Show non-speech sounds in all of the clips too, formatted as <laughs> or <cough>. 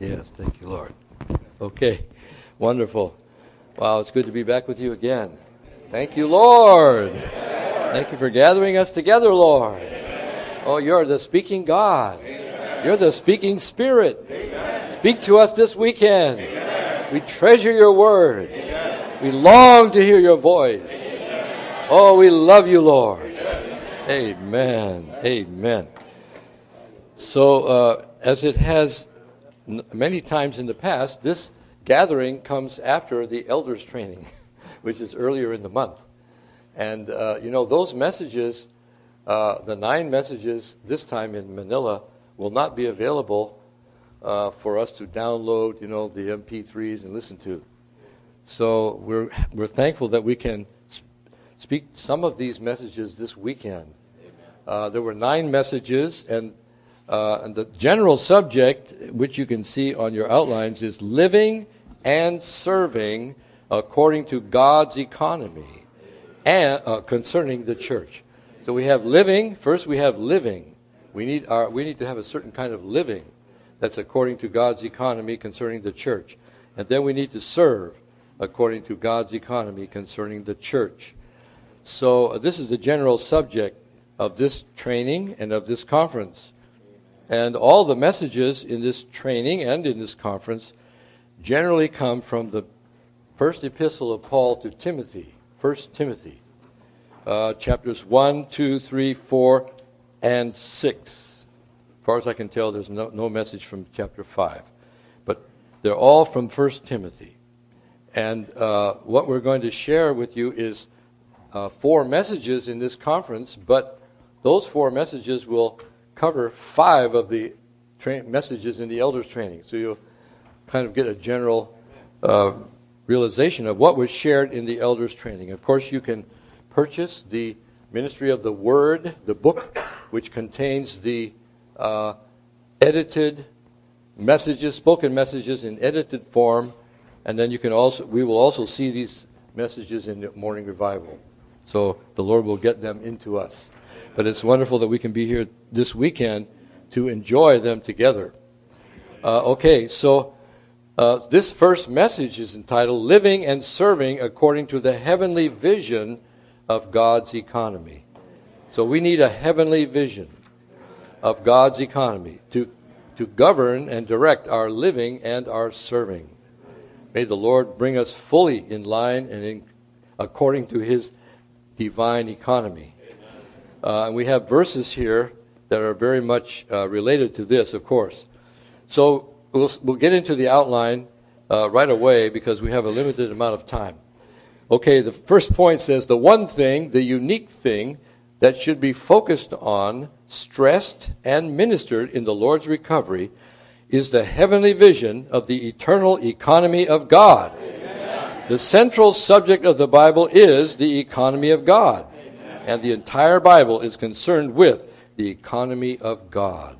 Yes, thank you, Lord. Okay, wonderful. Wow, it's good to be back with you again. Thank you, Lord. Thank you for gathering us together, Lord. Oh, you're the speaking God. You're the speaking Spirit. Speak to us this weekend. We treasure your word. We long to hear your voice. Oh, we love you, Lord. Amen. Amen. So, uh, as it has many times in the past, this gathering comes after the elders' training, <laughs> which is earlier in the month. And, uh, you know, those messages, uh, the nine messages this time in Manila, will not be available uh, for us to download, you know, the MP3s and listen to. So we're, we're thankful that we can speak some of these messages this weekend. Uh, there were nine messages, and uh, the general subject, which you can see on your outlines, is living and serving according to God's economy and uh, concerning the church. So we have living. First, we have living. We need our, we need to have a certain kind of living that's according to God's economy concerning the church, and then we need to serve according to God's economy concerning the church. So uh, this is the general subject of this training and of this conference. And all the messages in this training and in this conference generally come from the first epistle of Paul to Timothy, 1 Timothy, uh, chapters 1, 2, 3, 4, and 6. As far as I can tell, there's no, no message from chapter 5. But they're all from 1 Timothy. And uh, what we're going to share with you is uh, four messages in this conference, but those four messages will cover five of the tra- messages in the elders' training. So you'll kind of get a general uh, realization of what was shared in the elders' training. Of course, you can purchase the Ministry of the Word, the book, which contains the uh, edited messages, spoken messages in edited form, and then you can also we will also see these messages in the morning revival. So the Lord will get them into us. But it's wonderful that we can be here this weekend to enjoy them together. Uh, okay, so uh, this first message is entitled Living and Serving According to the Heavenly Vision of God's Economy. So we need a heavenly vision of God's economy to, to govern and direct our living and our serving. May the Lord bring us fully in line and in, according to his divine economy. Uh, and we have verses here that are very much uh, related to this, of course. So we'll, we'll get into the outline uh, right away because we have a limited amount of time. Okay, the first point says the one thing, the unique thing that should be focused on, stressed, and ministered in the Lord's recovery is the heavenly vision of the eternal economy of God. Amen. The central subject of the Bible is the economy of God and the entire Bible is concerned with the economy of God.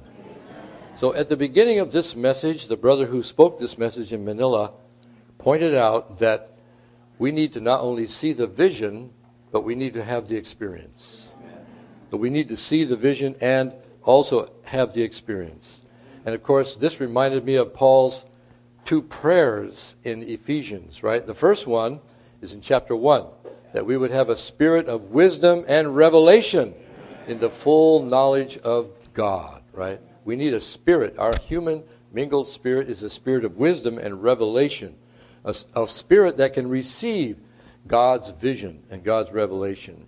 So at the beginning of this message, the brother who spoke this message in Manila pointed out that we need to not only see the vision, but we need to have the experience. But we need to see the vision and also have the experience. And of course, this reminded me of Paul's two prayers in Ephesians, right? The first one is in chapter 1 that we would have a spirit of wisdom and revelation in the full knowledge of God, right? We need a spirit. Our human mingled spirit is a spirit of wisdom and revelation, a, a spirit that can receive God's vision and God's revelation.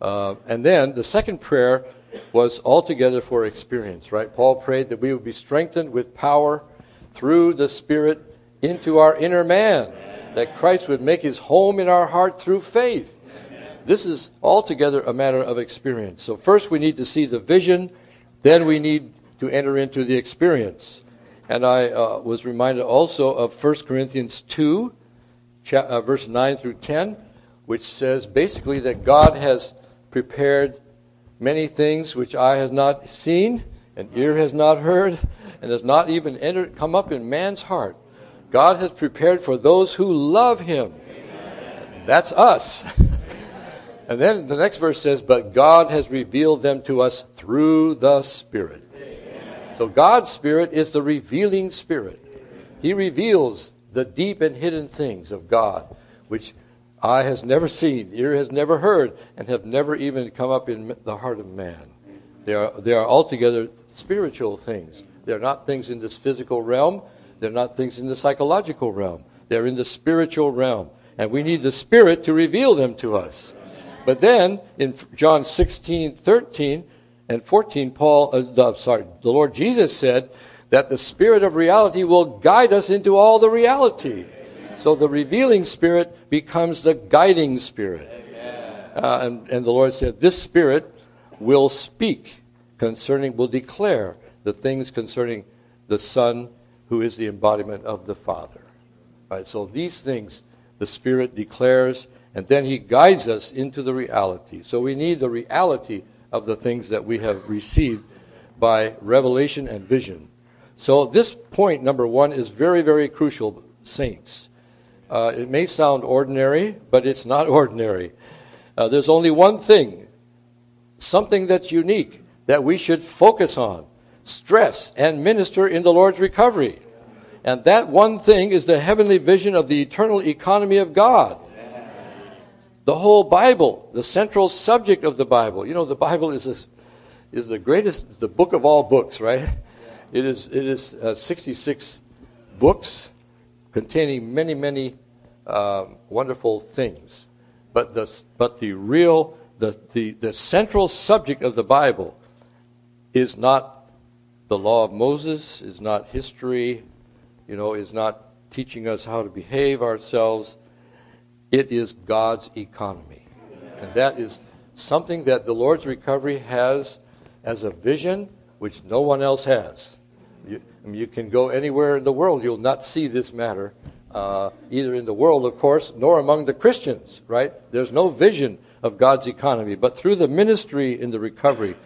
Uh, and then the second prayer was altogether for experience, right? Paul prayed that we would be strengthened with power through the Spirit into our inner man that Christ would make his home in our heart through faith. This is altogether a matter of experience. So, first we need to see the vision, then we need to enter into the experience. And I uh, was reminded also of 1 Corinthians 2, cha- uh, verse 9 through 10, which says basically that God has prepared many things which eye has not seen, and ear has not heard, and has not even entered, come up in man's heart God has prepared for those who love him. That's us. <laughs> and then the next verse says, But God has revealed them to us through the Spirit. So God's Spirit is the revealing Spirit. He reveals the deep and hidden things of God, which eye has never seen, ear has never heard, and have never even come up in the heart of man. They are, they are altogether spiritual things. They're not things in this physical realm. They're not things in the psychological realm. They're in the spiritual realm. And we need the Spirit to reveal them to us. But then, in John 16, 13, and 14, Paul, uh, the, sorry, the Lord Jesus said that the Spirit of reality will guide us into all the reality. So the revealing Spirit becomes the guiding Spirit. Uh, and, and the Lord said, This Spirit will speak concerning, will declare the things concerning the Son who is the embodiment of the Father. Right, so these things the Spirit declares, and then He guides us into the reality. So we need the reality of the things that we have received by revelation and vision. So this point, number one, is very, very crucial, saints. Uh, it may sound ordinary, but it's not <laughs> ordinary. Uh, there's only one thing, something that's unique, that we should focus on, stress, and minister in the Lord's recovery. And that one thing is the heavenly vision of the eternal economy of God. The whole Bible, the central subject of the Bible. You know, the Bible is, this, is the greatest, the book of all books, right? It is, it is uh, 66 books containing many, many um, wonderful things. But the, but the real, the, the, the central subject of the Bible is not the law of Moses, is not history, you know, is not teaching us how to behave ourselves. It is God's economy. And that is something that the Lord's recovery has as a vision which no one else has. You, I mean, you can go anywhere in the world, you'll not see this matter, uh, either in the world, of course, nor among the Christians, right? There's no vision of God's economy. But through the ministry in the recovery,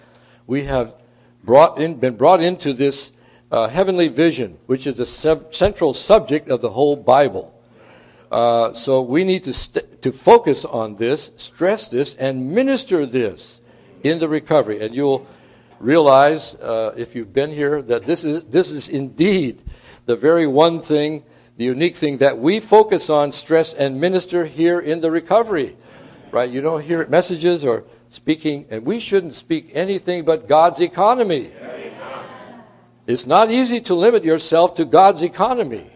we have brought in, been brought into this uh, heavenly vision, which is the central subject of the whole Bible. Uh, so we need to, st- to focus on this, stress this, and minister this in the recovery. And you'll realize, uh, if you've been here, that this is, this is indeed the very one thing, the unique thing that we focus on, stress, and minister here in the recovery. Right? You don't hear messages or speaking, and we shouldn't speak anything but God's economy. It's not easy to limit yourself to God's economy.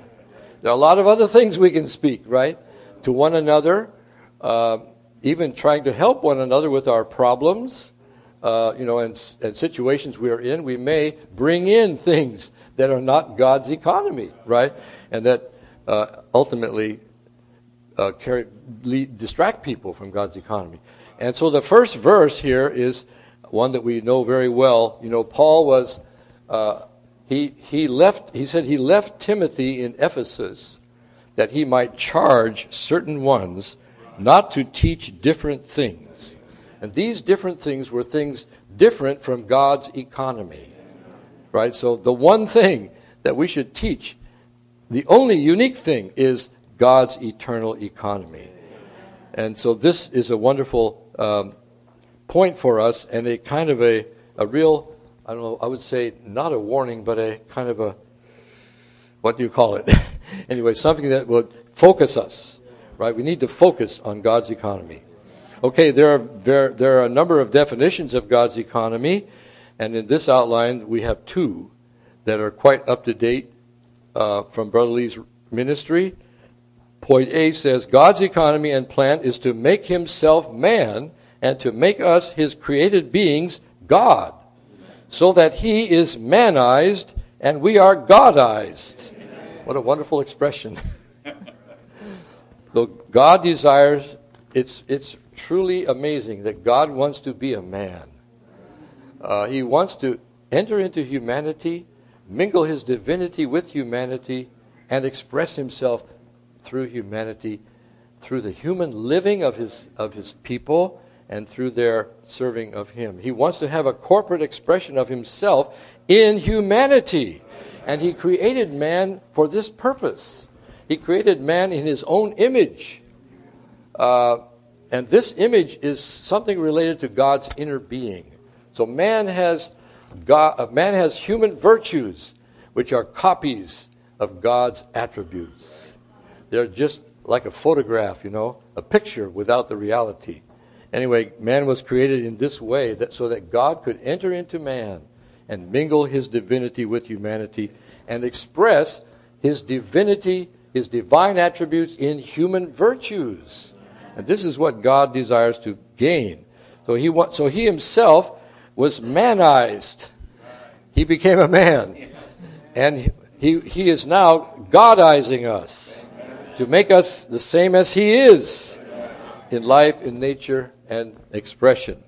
There are a lot of other things we can speak, right? To one another, uh, even trying to help one another with our problems, uh, you know, and, and situations we are in. We may bring in things that are not God's economy, right? And that uh, ultimately uh, carry, lead, distract people from God's economy. And so the first verse here is one that we know very well. You know, Paul was uh, he, he left, he said he left Timothy in Ephesus that he might charge certain ones not to teach different things. And these different things were things different from God's economy. Right? So the one thing that we should teach, the only unique thing is God's eternal economy. And so this is a wonderful um, point for us and a kind of a, a real I don't know, I would say not a warning, but a kind of a, what do you call it? <laughs> anyway, something that would focus us, right? We need to focus on God's economy. Okay, there are, there, there are a number of definitions of God's economy, and in this outline we have two that are quite up to date uh, from Brother Lee's ministry. Point A says God's economy and plan is to make himself man and to make us his created beings God so that he is manized and we are godized. What a wonderful expression. <laughs> so God desires, it's, it's truly amazing that God wants to be a man. Uh, he wants to enter into humanity, mingle his divinity with humanity, and express himself through humanity, through the human living of his, of his people and through their serving of Him. He wants to have a corporate expression of Himself in humanity. And He created man for this purpose. He created man in His own image. Uh, and this image is something related to God's inner being. So man has, God, uh, man has human virtues, which are copies of God's attributes. They're just like a photograph, you know, a picture without the reality. Anyway, man was created in this way that so that God could enter into man and mingle his divinity with humanity and express his divinity, his divine attributes in human virtues. And this is what God desires to gain. So he, wants so he himself was manized. He became a man. And he, he is now Godizing us to make us the same as he is in life, in nature, and expression.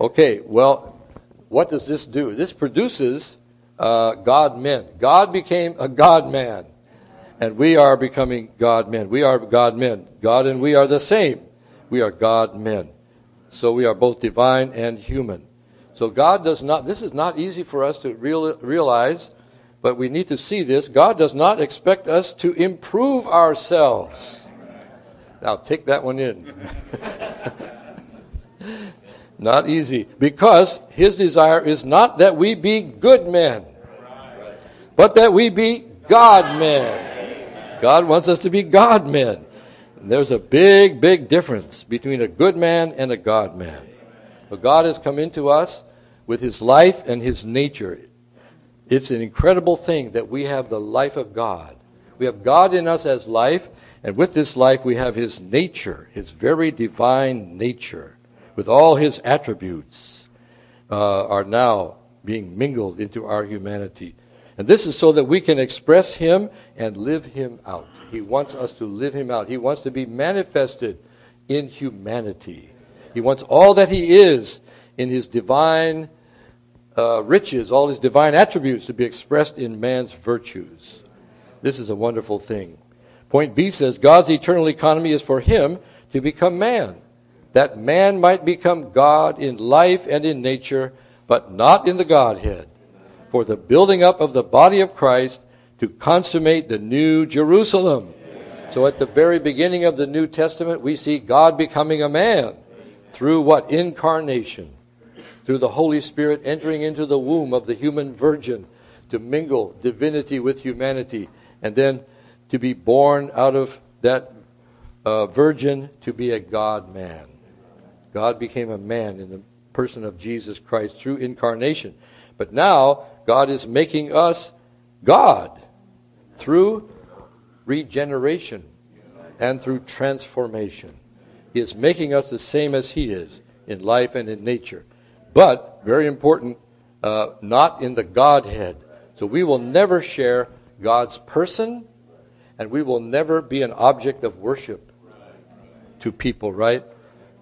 Okay, well, what does this do? This produces uh, God men. God became a God man, and we are becoming God men. We are God men. God and we are the same. We are God men. So we are both divine and human. So God does not, this is not easy for us to real, realize, but we need to see this. God does not expect us to improve ourselves. Now take that one in. <laughs> not easy. Because his desire is not that we be good men, but that we be God men. God wants us to be God men. There's a big, big difference between a good man and a God man. But God has come into us with his life and his nature. It's an incredible thing that we have the life of God. We have God in us as life, and with this life we have his nature, his very divine nature with all his attributes, uh, are now being mingled into our humanity. And this is so that we can express him and live him out. He wants us to live him out. He wants to be manifested in humanity. He wants all that he is in his divine uh, riches, all his divine attributes to be expressed in man's virtues. This is a wonderful thing. Point B says God's eternal economy is for him to become man that man might become God in life and in nature, but not in the Godhead, for the building up of the body of Christ to consummate the new Jerusalem. So at the very beginning of the New Testament, we see God becoming a man through what? Incarnation. Through the Holy Spirit entering into the womb of the human virgin to mingle divinity with humanity and then to be born out of that uh, virgin to be a God man. God became a man in the person of Jesus Christ through incarnation. But now, God is making us God through regeneration and through transformation. He is making us the same as He is in life and in nature. But, very important, uh, not in the Godhead. So we will never share God's person, and we will never be an object of worship to people, right?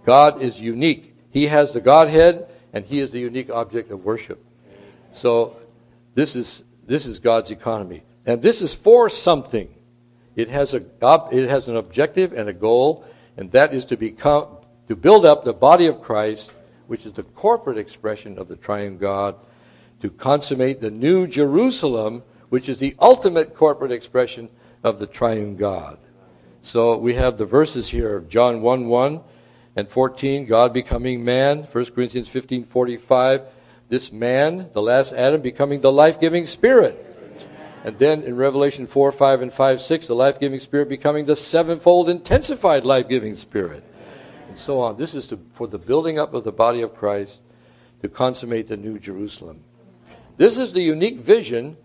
God is unique. He has the Godhead, and He is the unique object of worship. So this is this is God's economy, and this is for something. It has a it has an objective and a goal, and that is to become to build up the body of Christ, which is the corporate expression of the Triune God, to consummate the new Jerusalem, which is the ultimate corporate expression of the Triune God. So we have the verses here of John 1 1 and 14, God becoming man. 1 Corinthians 15 45, this man, the last Adam, becoming the life giving spirit. And then in Revelation 4, 5, and 5, 6, the life giving spirit becoming the sevenfold intensified life giving spirit. And so on. This is to, for the building up of the body of Christ to consummate the new Jerusalem. This is the unique vision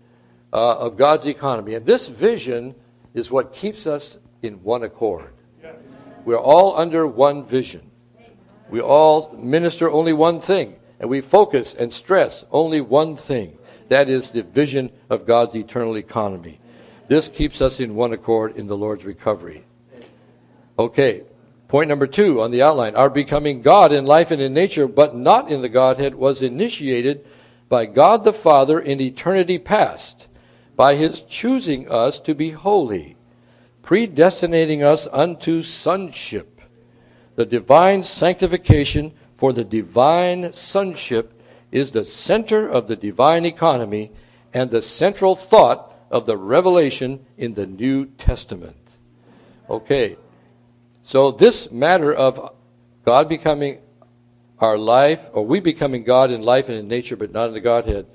uh, of God's economy. And this vision is what keeps us in one accord. We're all under one vision. We all minister only one thing, and we focus and stress only one thing. That is the vision of God's eternal economy. This keeps us in one accord in the Lord's recovery. Okay, point number two on the outline. Our becoming God in life and in nature, but not in the Godhead, was initiated by God the Father in eternity past, by his choosing us to be holy predestinating us unto sonship. The divine sanctification for the divine sonship is the center of the divine economy and the central thought of the revelation in the New Testament. Okay, so this matter of God becoming our life, or we becoming God in life and in nature, but not in the Godhead,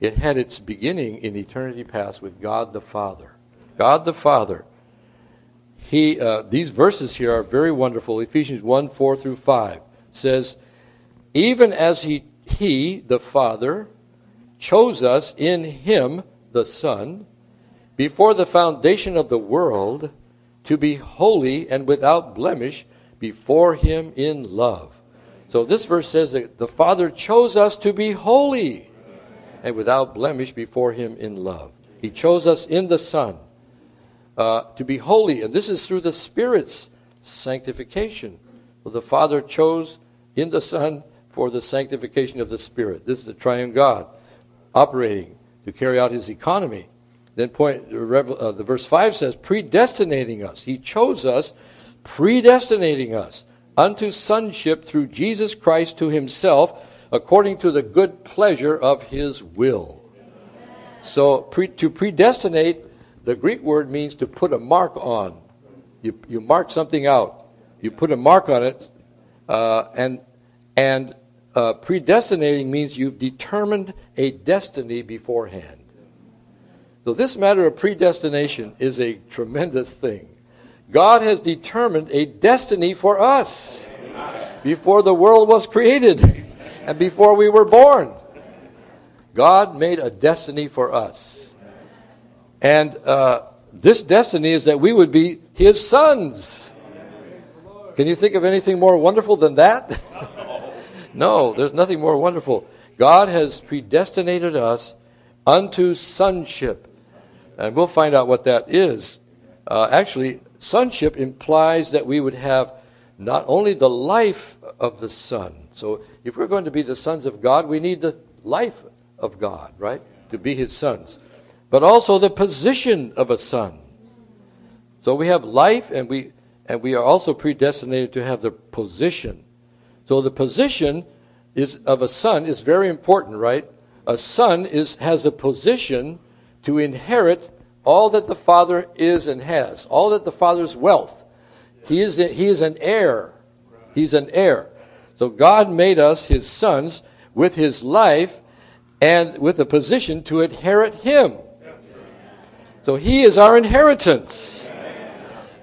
it had its beginning in eternity past with God the Father. God the Father. He, uh, these verses here are very wonderful. Ephesians 1 4 through 5 says, Even as he, he, the Father, chose us in Him, the Son, before the foundation of the world, to be holy and without blemish before Him in love. So this verse says that the Father chose us to be holy and without blemish before Him in love. He chose us in the Son uh, to be holy, and this is through the Spirit's sanctification. So the Father chose in the Son for the sanctification of the Spirit. This is the triune God operating to carry out His economy. Then point uh, the verse five says, predestinating us. He chose us, predestinating us unto sonship through Jesus Christ to Himself, according to the good pleasure of His will. So pre, to predestinate, the Greek word means to put a mark on. You you mark something out. You put a mark on it, uh, and and uh, predestinating means you've determined a destiny beforehand. So, this matter of predestination is a tremendous thing. God has determined a destiny for us before the world was created and before we were born. God made a destiny for us. And uh, this destiny is that we would be His sons. Can you think of anything more wonderful than that? <laughs> no, there's nothing more wonderful. God has predestinated us unto sonship. And we'll find out what that is. Uh, actually, sonship implies that we would have not only the life of the Son. So if we're going to be the sons of God, we need the life of God, right? To be his sons. But also the position of a son. So we have life and we and we are also predestinated to have the position. So the position is of a son is very important, right? A son is has a position to inherit all that the Father is and has, all that the Father's wealth. He is, he is an heir. He's an heir. So God made us his sons with his life and with a position to inherit him. So he is our inheritance.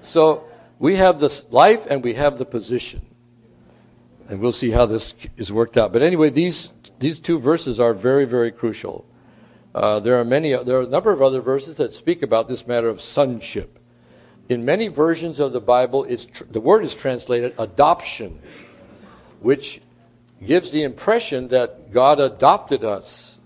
So we have this life and we have the position. And we'll see how this is worked out. But anyway, these, these two verses are very, very crucial. Uh, there are many. There are a number of other verses that speak about this matter of sonship. In many versions of the Bible, tr- the word is translated adoption, which gives the impression that God adopted us,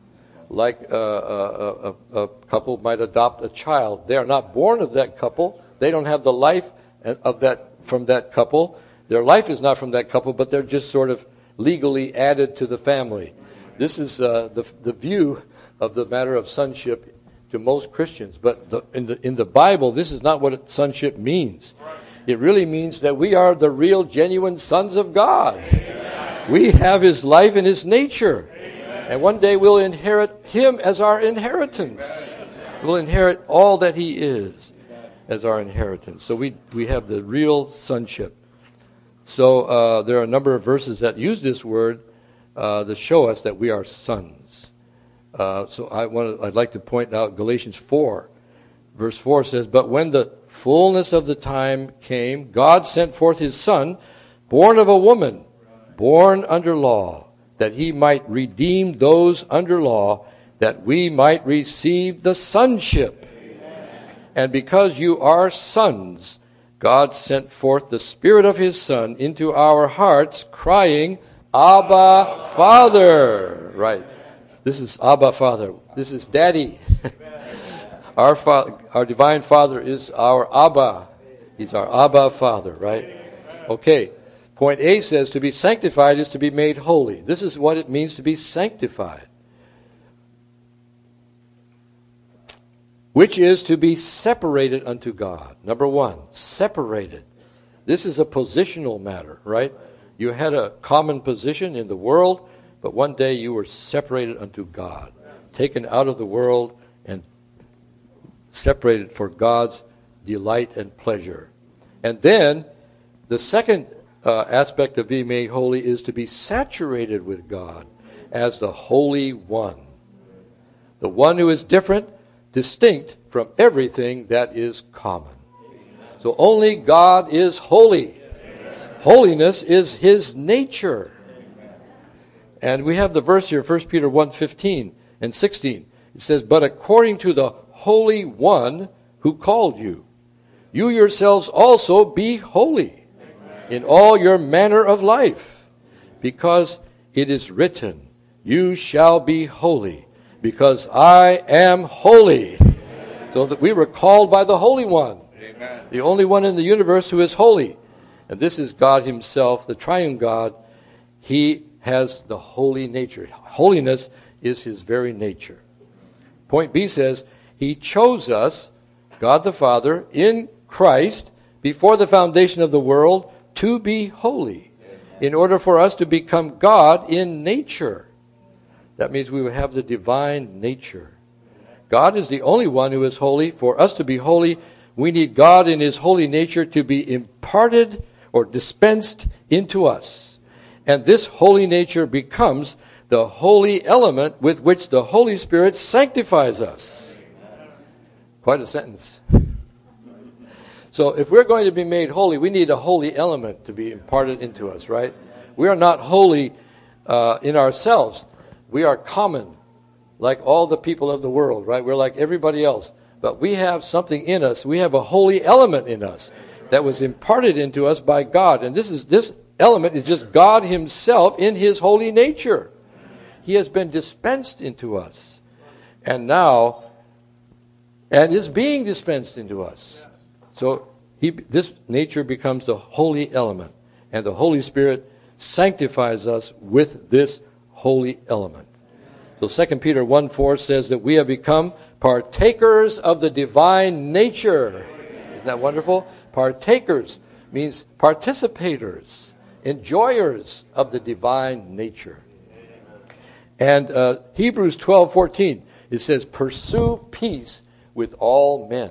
like a, a, a, a couple might adopt a child. They are not born of that couple. They don't have the life of that from that couple. Their life is not from that couple, but they're just sort of legally added to the family. This is uh, the the view of the matter of sonship to most Christians. But the, in, the, in the Bible, this is not what sonship means. It really means that we are the real, genuine sons of God. Amen. We have His life and His nature. Amen. And one day we'll inherit Him as our inheritance. We'll inherit all that He is as our inheritance. So we, we have the real sonship. So uh, there are a number of verses that use this word uh, to show us that we are sons. Uh, so I want I'd like to point out Galatians 4. Verse 4 says, But when the fullness of the time came, God sent forth his Son, born of a woman, born under law, that he might redeem those under law, that we might receive the sonship. And because you are sons, God sent forth the Spirit of His Son into our hearts, crying, Abba, Father. Right. This is Abba Father. This is Daddy. <laughs> our, fa- our divine Father is our Abba. He's our Abba Father, right? Okay. Point A says to be sanctified is to be made holy. This is what it means to be sanctified. Which is to be separated unto God. Number one, separated. This is a positional matter, right? You had a common position in the world but one day you were separated unto God, taken out of the world and separated for God's delight and pleasure. And then the second uh, aspect of being made holy is to be saturated with God as the Holy One. The one who is different, distinct from everything that is common. So only God is holy. Holiness is his nature. And we have the verse here, 1 Peter 1 15 and 16. It says, But according to the Holy One who called you, you yourselves also be holy in all your manner of life, because it is written, You shall be holy, because I am holy. So that we were called by the Holy One, Amen. the only one in the universe who is holy. And this is God Himself, the triune God. He has the holy nature. Holiness is His very nature. Point B says, He chose us, God the Father, in Christ, before the foundation of the world, to be holy, in order for us to become God in nature. That means we would have the divine nature. God is the only one who is holy. For us to be holy, we need God in His holy nature to be imparted or dispensed into us. And this holy nature becomes the holy element with which the Holy Spirit sanctifies us. Quite a sentence. So if we're going to be made holy, we need a holy element to be imparted into us, right? We are not holy uh, in ourselves. We are common like all the people of the world, right? We're like everybody else. But we have something in us. We have a holy element in us that was imparted into us by God. And this is this element is just God himself in his holy nature. He has been dispensed into us. And now and is being dispensed into us. So he, this nature becomes the holy element. And the Holy Spirit sanctifies us with this holy element. So 2 Peter 1 4 says that we have become partakers of the divine nature. Isn't that wonderful? Partakers means participators, enjoyers of the divine nature. And uh, Hebrews 12 14, it says, Pursue peace with all men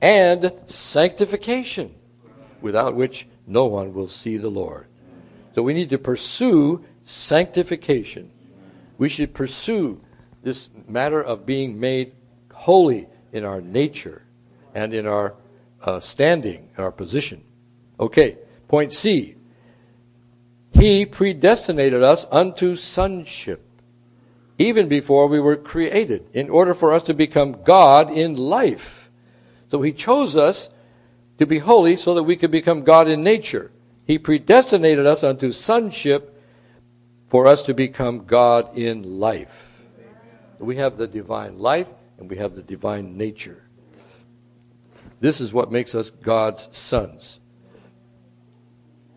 and sanctification, without which no one will see the Lord. So we need to pursue sanctification we should pursue this matter of being made holy in our nature and in our uh, standing, in our position. Okay, point C. He predestinated us unto sonship even before we were created in order for us to become God in life. So he chose us to be holy so that we could become God in nature. He predestinated us unto sonship for us to become God in life. We have the divine life and we have the divine nature. This is what makes us God's sons.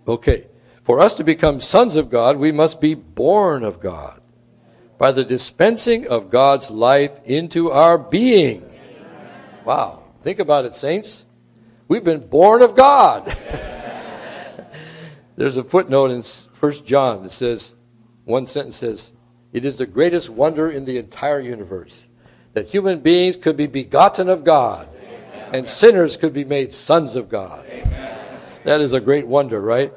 Okay. For us to become sons of God, we must be born of God by the dispensing of God's life into our being. Wow. Think about it, saints. We've been born of God. <laughs> There's a footnote in 1 John that says, one sentence says, It is the greatest wonder in the entire universe that human beings could be begotten of God Amen. and sinners could be made sons of God. Amen. That is a great wonder, right?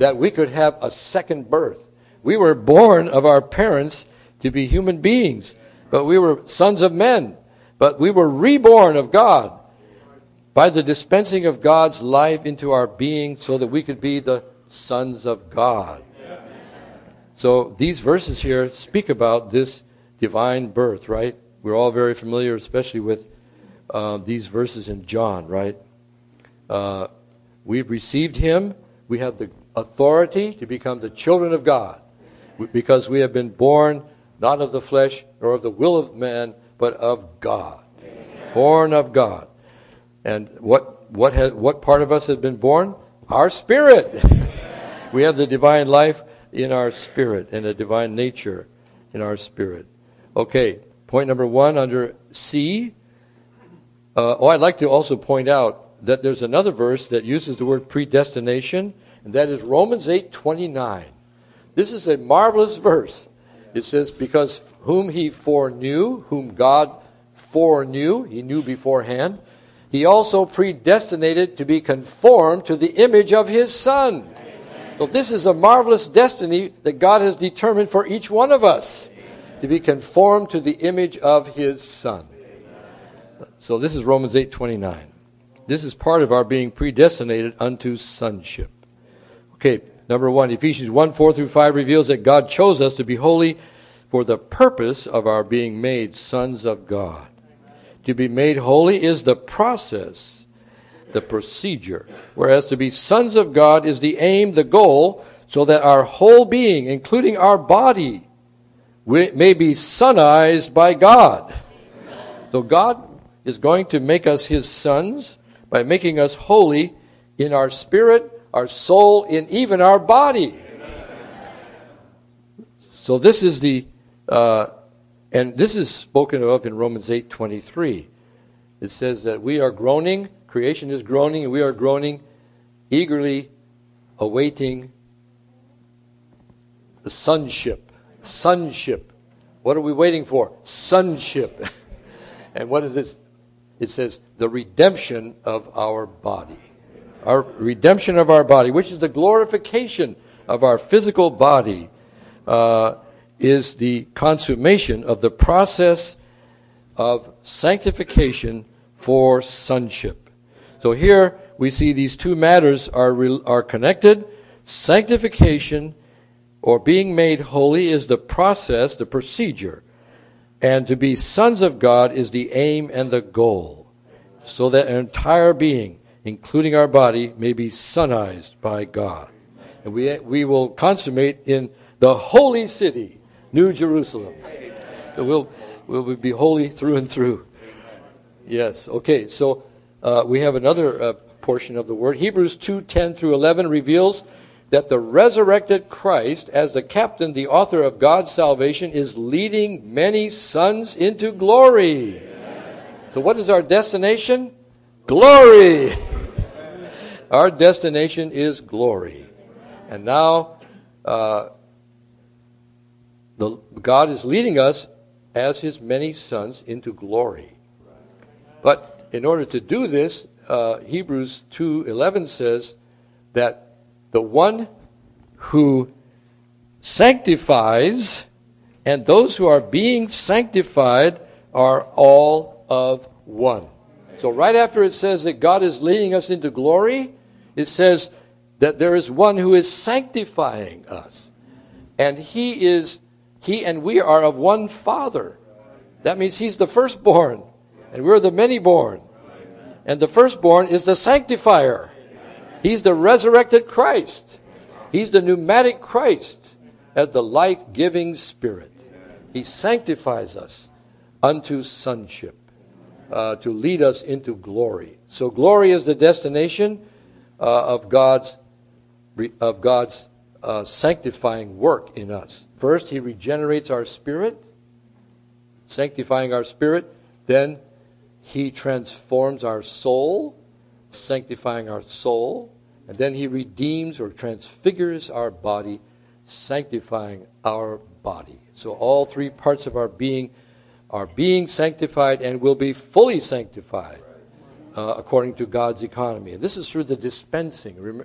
That we could have a second birth. We were born of our parents to be human beings, but we were sons of men, but we were reborn of God by the dispensing of God's life into our being so that we could be the sons of God. So these verses here speak about this divine birth, right? We're all very familiar, especially with uh, these verses in John, right? Uh, we've received him. We have the authority to become the children of God because we have been born not of the flesh nor of the will of man, but of God. Amen. Born of God. And what, what, has, what part of us has been born? Our spirit. <laughs> we have the divine life in our spirit and a divine nature in our spirit. Okay, point number one under C. Uh, oh, I'd like to also point out that there's another verse that uses the word predestination, and that is Romans 8 29. This is a marvelous verse. It says, Because whom he foreknew, whom God foreknew, he knew beforehand, he also predestinated to be conformed to the image of his Son so this is a marvelous destiny that God has determined for each one of us to be conformed to the image of His Son. So this is Romans 8:29. This is part of our being predestinated unto sonship. Okay, number 1, Ephesians 1 4 through 5 reveals that God chose us to be holy for the purpose of our being made sons of God. To be made holy is the process, the procedure, whereas to be sons of God is the aim, the goal, so that our whole being, including our body, may be sonized by God. So God is going to make us his sons by making us holy in our spirit, our soul, in even our body. So this is the, uh, and this is spoken of in Romans 8:23. It says that we are groaning, creation is groaning, and we are groaning, eagerly awaiting the sonship. Sonship. What are we waiting for? Sonship. <laughs> and what is this? It says the redemption of our body. Our redemption of our body, which is the glorification of our physical body, uh, is the consummation of the process of sanctification for sonship. So here we see these two matters are, are connected. Sanctification or being made holy is the process, the procedure. And to be sons of God is the aim and the goal. So that an entire being, including our body, may be sonized by God. And we, we will consummate in the holy city, New Jerusalem. So we'll, we'll be holy through and through. Yes, okay, so uh, we have another uh, portion of the word. Hebrews 2 10 through 11 reveals that the resurrected Christ, as the captain, the author of God's salvation, is leading many sons into glory. Amen. So, what is our destination? Glory. Our destination is glory. And now, uh, the, God is leading us as his many sons into glory. But in order to do this, uh, Hebrews 2:11 says that the one who sanctifies and those who are being sanctified are all of one. So, right after it says that God is leading us into glory, it says that there is one who is sanctifying us. And he is, he and we are of one Father. That means he's the firstborn, and we're the many born. And the firstborn is the sanctifier. He's the resurrected Christ. He's the pneumatic Christ as the life giving Spirit. He sanctifies us unto sonship uh, to lead us into glory. So, glory is the destination uh, of God's, of God's uh, sanctifying work in us. First, He regenerates our spirit, sanctifying our spirit. Then, He transforms our soul sanctifying our soul, and then he redeems or transfigures our body, sanctifying our body. So all three parts of our being are being sanctified and will be fully sanctified uh, according to God's economy. And this is through the dispensing.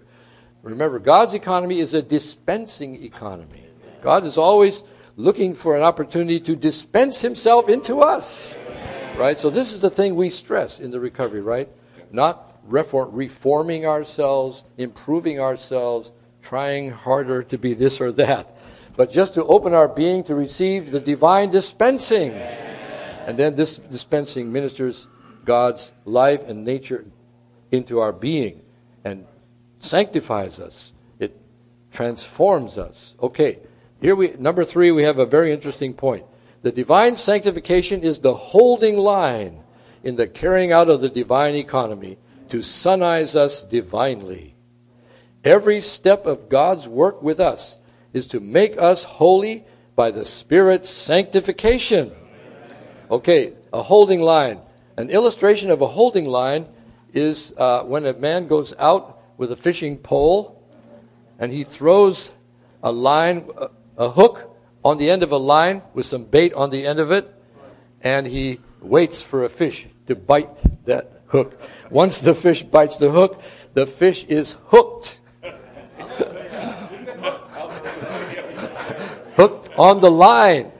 Remember, God's economy is a dispensing economy. God is always looking for an opportunity to dispense himself into us. Right? So this is the thing we stress in the recovery, right? Not reforming ourselves, improving ourselves, trying harder to be this or that, but just to open our being to receive the divine dispensing. And then this dispensing ministers God's life and nature into our being and sanctifies us. It transforms us. Okay, here we number 3 we have a very interesting point. The divine sanctification is the holding line in the carrying out of the divine economy to sonize us divinely. Every step of God's work with us is to make us holy by the Spirit's sanctification. Okay, a holding line. An illustration of a holding line is uh, when a man goes out with a fishing pole and he throws a line, a hook on the end of a line with some bait on the end of it, and he waits for a fish to bite that hook. Once the fish bites the hook, the fish is hooked. <laughs> hooked on the line.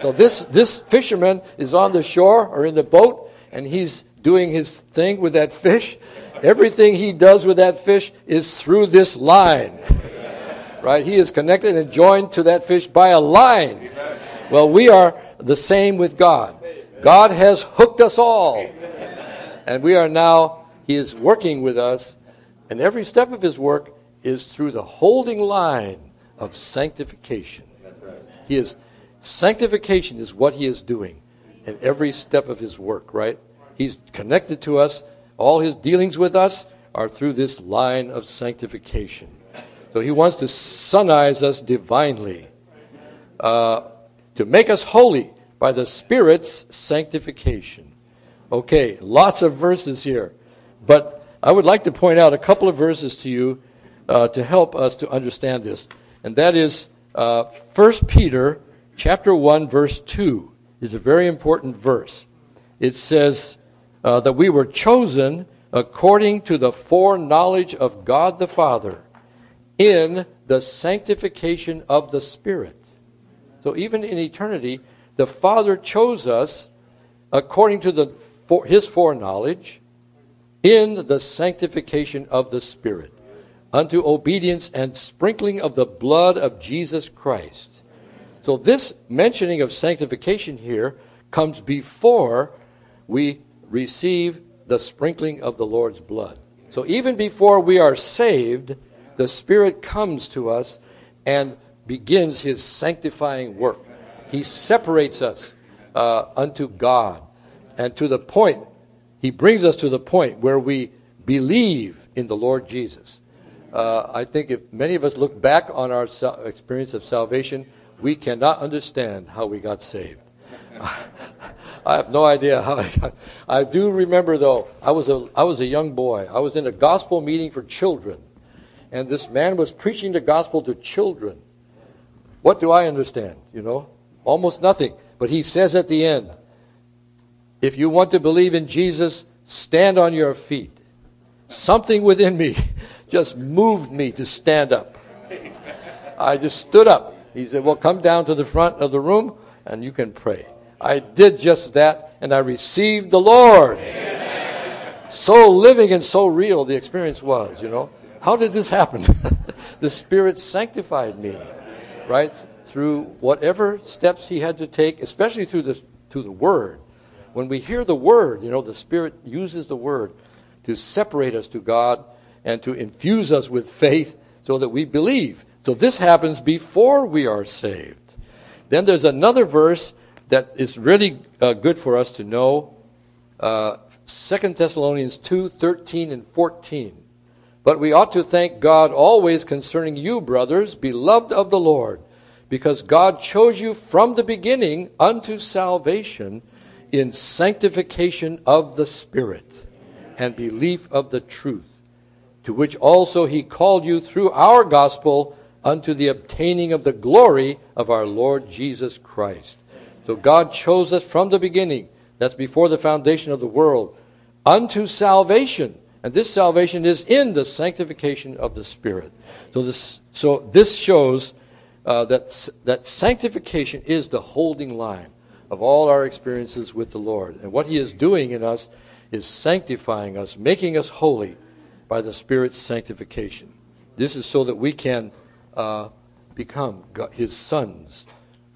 So this, this fisherman is on the shore or in the boat and he's doing his thing with that fish, everything he does with that fish is through this line. Right? He is connected and joined to that fish by a line. Well, we are the same with God. God has hooked us all. And we are now, He is working with us, and every step of His work is through the holding line of sanctification. He is, sanctification is what He is doing in every step of His work, right? He's connected to us. All His dealings with us are through this line of sanctification. So He wants to sonize us divinely, uh, to make us holy by the Spirit's sanctification. Okay, lots of verses here, but I would like to point out a couple of verses to you uh, to help us to understand this, and that is uh, 1 Peter chapter 1 verse 2 is a very important verse. It says uh, that we were chosen according to the foreknowledge of God the Father in the sanctification of the Spirit. So even in eternity, the Father chose us according to the, for, his foreknowledge in the sanctification of the Spirit, unto obedience and sprinkling of the blood of Jesus Christ. So this mentioning of sanctification here comes before we receive the sprinkling of the Lord's blood. So even before we are saved, the Spirit comes to us and begins his sanctifying work. He separates us uh, unto God. And to the point, he brings us to the point where we believe in the Lord Jesus. Uh, I think if many of us look back on our experience of salvation, we cannot understand how we got saved. <laughs> I have no idea how I got. I do remember though, I was a I was a young boy. I was in a gospel meeting for children, and this man was preaching the gospel to children. What do I understand? You know, almost nothing. But he says at the end, if you want to believe in Jesus, stand on your feet. Something within me <laughs> just moved me to stand up. I just stood up. He said, Well, come down to the front of the room and you can pray. I did just that and I received the Lord. Amen. So living and so real the experience was, you know. How did this happen? <laughs> the Spirit sanctified me, right? Through whatever steps He had to take, especially through the, through the Word. When we hear the Word, you know, the Spirit uses the Word to separate us to God and to infuse us with faith so that we believe. So this happens before we are saved. Then there's another verse that is really uh, good for us to know. Uh, 2 Thessalonians 2 13 and 14. But we ought to thank God always concerning you, brothers, beloved of the Lord, because God chose you from the beginning unto salvation in sanctification of the Spirit and belief of the truth, to which also he called you through our gospel unto the obtaining of the glory of our Lord Jesus Christ. So God chose us from the beginning, that's before the foundation of the world, unto salvation. And this salvation is in the sanctification of the Spirit. So this, so this shows uh, that, that sanctification is the holding line of all our experiences with the Lord. And what He is doing in us is sanctifying us, making us holy by the Spirit's sanctification. This is so that we can uh, become His sons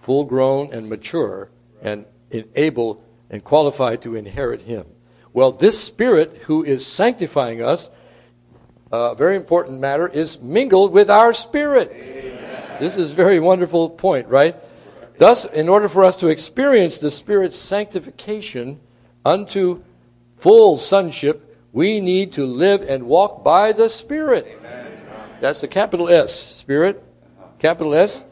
full grown and mature and able and qualified to inherit him. Well, this Spirit who is sanctifying us, a very important matter, is mingled with our spirit. Amen. This is a very wonderful point, right? Thus, in order for us to experience the Spirit's sanctification unto full sonship, we need to live and walk by the Spirit. Amen. That's the capital S, Spirit, capital S,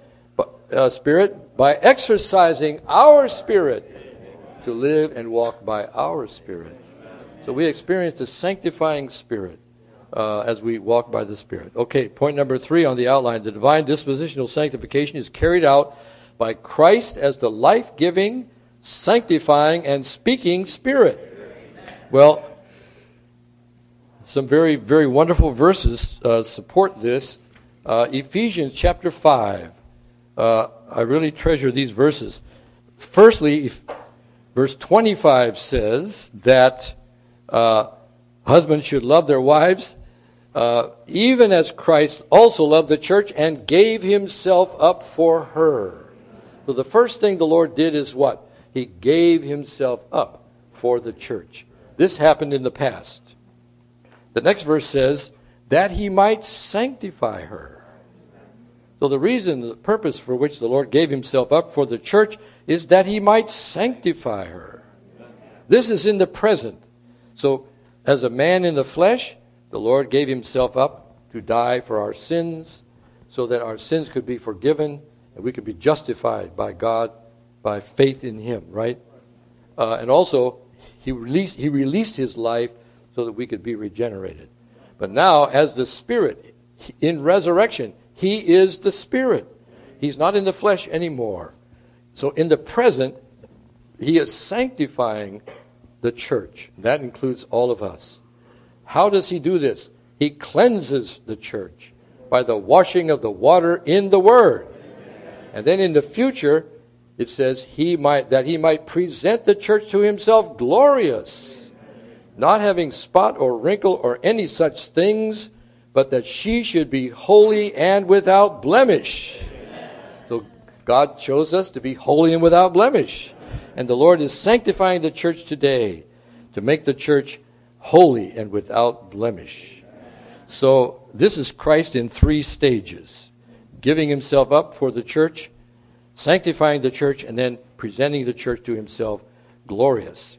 uh, Spirit, by exercising our spirit to live and walk by our spirit. So we experience the sanctifying spirit uh, as we walk by the spirit. Okay, point number three on the outline the divine dispositional sanctification is carried out by Christ as the life giving, sanctifying, and speaking spirit. Well, some very, very wonderful verses uh, support this. Uh, Ephesians chapter 5. Uh, I really treasure these verses. Firstly, if, Verse 25 says that uh, husbands should love their wives, uh, even as Christ also loved the church and gave himself up for her. So the first thing the Lord did is what? He gave himself up for the church. This happened in the past. The next verse says, that he might sanctify her. So the reason, the purpose for which the Lord gave himself up for the church is that he might sanctify her. This is in the present. So, as a man in the flesh, the Lord gave himself up to die for our sins so that our sins could be forgiven and we could be justified by God by faith in him, right? Uh, and also, he released, he released his life so that we could be regenerated. But now, as the Spirit, in resurrection, he is the Spirit. He's not in the flesh anymore. So in the present, he is sanctifying the church. That includes all of us. How does he do this? He cleanses the church by the washing of the water in the word. And then in the future, it says he might that he might present the church to himself glorious, not having spot or wrinkle or any such things, but that she should be holy and without blemish. So God chose us to be holy and without blemish. And the Lord is sanctifying the church today to make the church holy and without blemish. So this is Christ in three stages giving himself up for the church, sanctifying the church, and then presenting the church to himself glorious.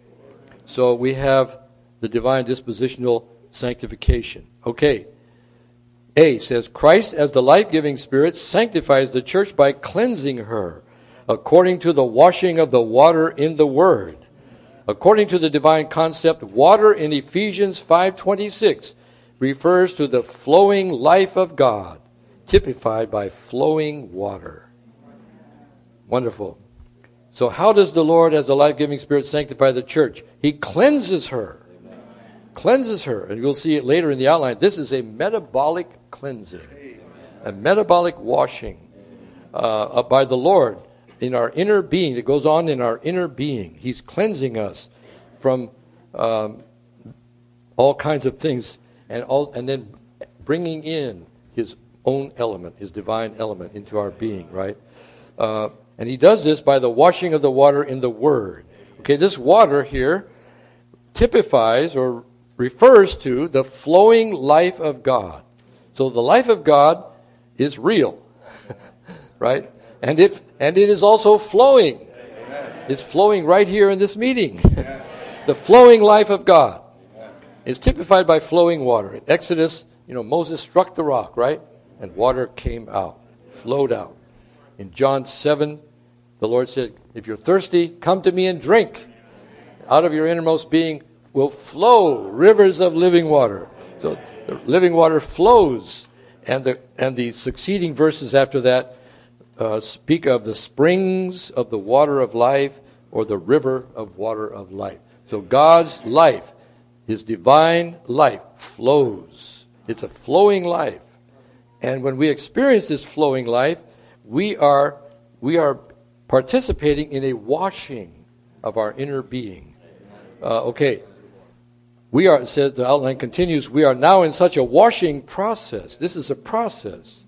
So we have the divine dispositional sanctification. Okay, a says, Christ, as the life giving Spirit, sanctifies the church by cleansing her according to the washing of the water in the Word. According to the divine concept, water in Ephesians 5:26 refers to the flowing life of God, typified by flowing water. Wonderful. So how does the Lord as the life-giving spirit sanctify the church? He cleanses her. Cleanses her. And you'll see it later in the outline. This is a metabolic cleansing, a metabolic washing uh, by the Lord in our inner being. It goes on in our inner being. He's cleansing us from um, all kinds of things, and all, and then bringing in His own element, His divine element, into our being. Right, uh, and He does this by the washing of the water in the Word. Okay, this water here typifies or refers to the flowing life of God. So the life of God is real, <laughs> right? And it, and it is also flowing. Amen. It's flowing right here in this meeting. <laughs> the flowing life of God is typified by flowing water. In Exodus, you know, Moses struck the rock, right? And water came out, flowed out. In John 7, the Lord said, If you're thirsty, come to me and drink. Out of your innermost being will flow rivers of living water. So the living water flows. And the, and the succeeding verses after that uh, speak of the springs of the water of life or the river of water of life. So God's life, His divine life, flows. It's a flowing life. And when we experience this flowing life, we are, we are participating in a washing of our inner being. Uh, okay, we are, said the outline continues, we are now in such a washing process. This is a process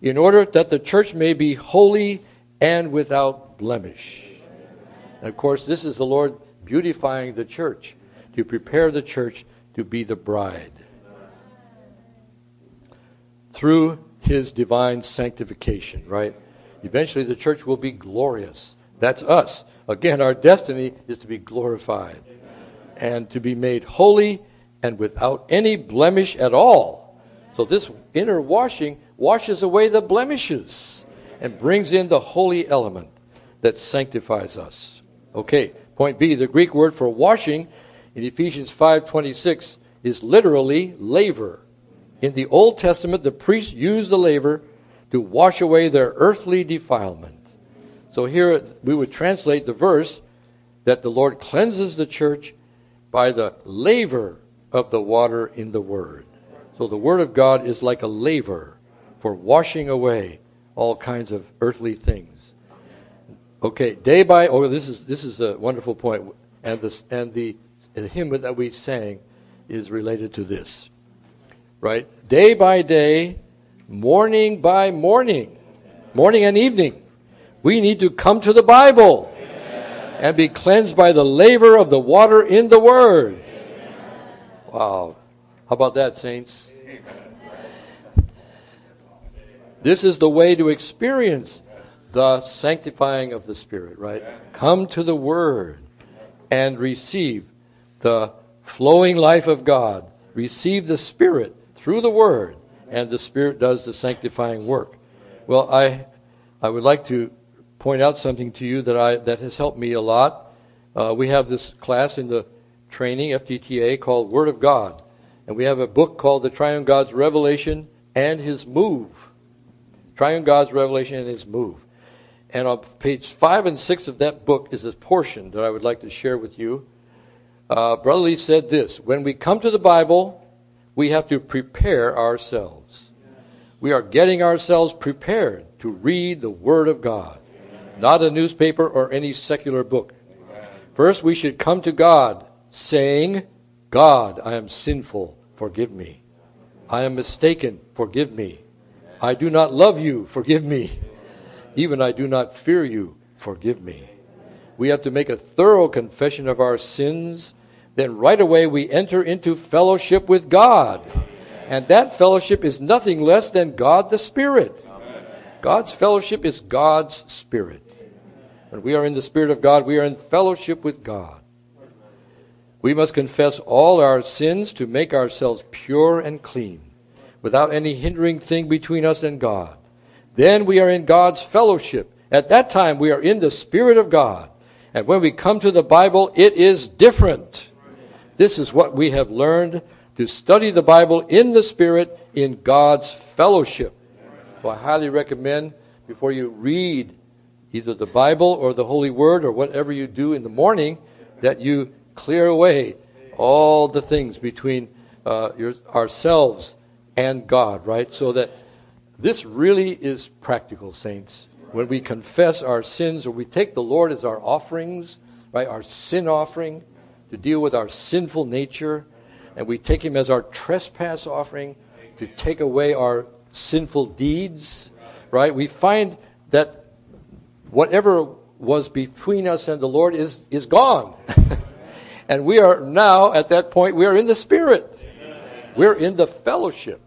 in order that the church may be holy and without blemish. And of course, this is the Lord beautifying the church to prepare the church to be the bride. Through his divine sanctification, right? Eventually the church will be glorious. That's us. Again, our destiny is to be glorified and to be made holy and without any blemish at all. So this inner washing washes away the blemishes and brings in the holy element that sanctifies us. Okay, point B, the Greek word for washing in Ephesians 5:26 is literally laver. In the Old Testament, the priests used the laver to wash away their earthly defilement. So here we would translate the verse that the Lord cleanses the church by the laver of the water in the Word. So the Word of God is like a laver for washing away all kinds of earthly things. Okay, day by oh this is this is a wonderful point, and this and the, the hymn that we sang is related to this, right? Day by day, morning by morning, morning and evening, we need to come to the Bible. And be cleansed by the laver of the water in the Word. Amen. Wow, how about that, saints? This is the way to experience the sanctifying of the Spirit, right? Come to the Word and receive the flowing life of God. Receive the Spirit through the Word, and the Spirit does the sanctifying work. Well, I, I would like to point out something to you that, I, that has helped me a lot. Uh, we have this class in the training, FTTA, called Word of God. And we have a book called The Triune God's Revelation and His Move. Triune God's revelation and his move. And on page five and six of that book is this portion that I would like to share with you. Uh, Brother Lee said this When we come to the Bible, we have to prepare ourselves. We are getting ourselves prepared to read the Word of God, not a newspaper or any secular book. First, we should come to God saying, God, I am sinful, forgive me. I am mistaken, forgive me. I do not love you, forgive me. Even I do not fear you, forgive me. We have to make a thorough confession of our sins. Then right away we enter into fellowship with God. And that fellowship is nothing less than God the Spirit. God's fellowship is God's Spirit. When we are in the Spirit of God, we are in fellowship with God. We must confess all our sins to make ourselves pure and clean without any hindering thing between us and God. Then we are in God's fellowship. At that time, we are in the Spirit of God. And when we come to the Bible, it is different. This is what we have learned to study the Bible in the Spirit in God's fellowship. So I highly recommend before you read either the Bible or the Holy Word or whatever you do in the morning that you clear away all the things between uh, your, ourselves and God, right? So that this really is practical, saints. When we confess our sins or we take the Lord as our offerings, right, our sin offering to deal with our sinful nature, and we take Him as our trespass offering to take away our sinful deeds, right? We find that whatever was between us and the Lord is, is gone. <laughs> and we are now, at that point, we are in the Spirit. We're in the fellowship.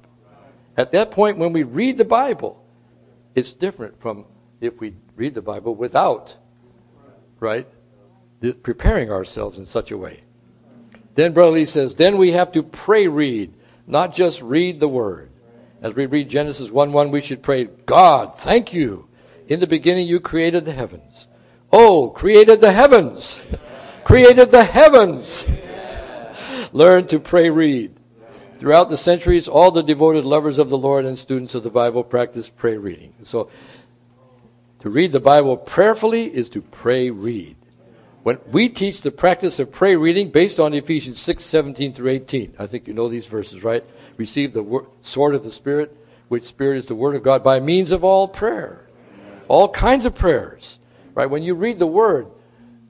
At that point, when we read the Bible, it's different from if we read the Bible without, right, preparing ourselves in such a way. Then Brother Lee says, then we have to pray read, not just read the Word. As we read Genesis 1 1, we should pray, God, thank you. In the beginning, you created the heavens. Oh, created the heavens. <laughs> created the heavens. <laughs> Learn to pray read. Throughout the centuries, all the devoted lovers of the Lord and students of the Bible practice prayer reading. So, to read the Bible prayerfully is to pray read. When we teach the practice of prayer reading based on Ephesians 6, 17 through 18. I think you know these verses, right? Receive the wor- sword of the Spirit, which Spirit is the Word of God, by means of all prayer. All kinds of prayers, right? When you read the Word,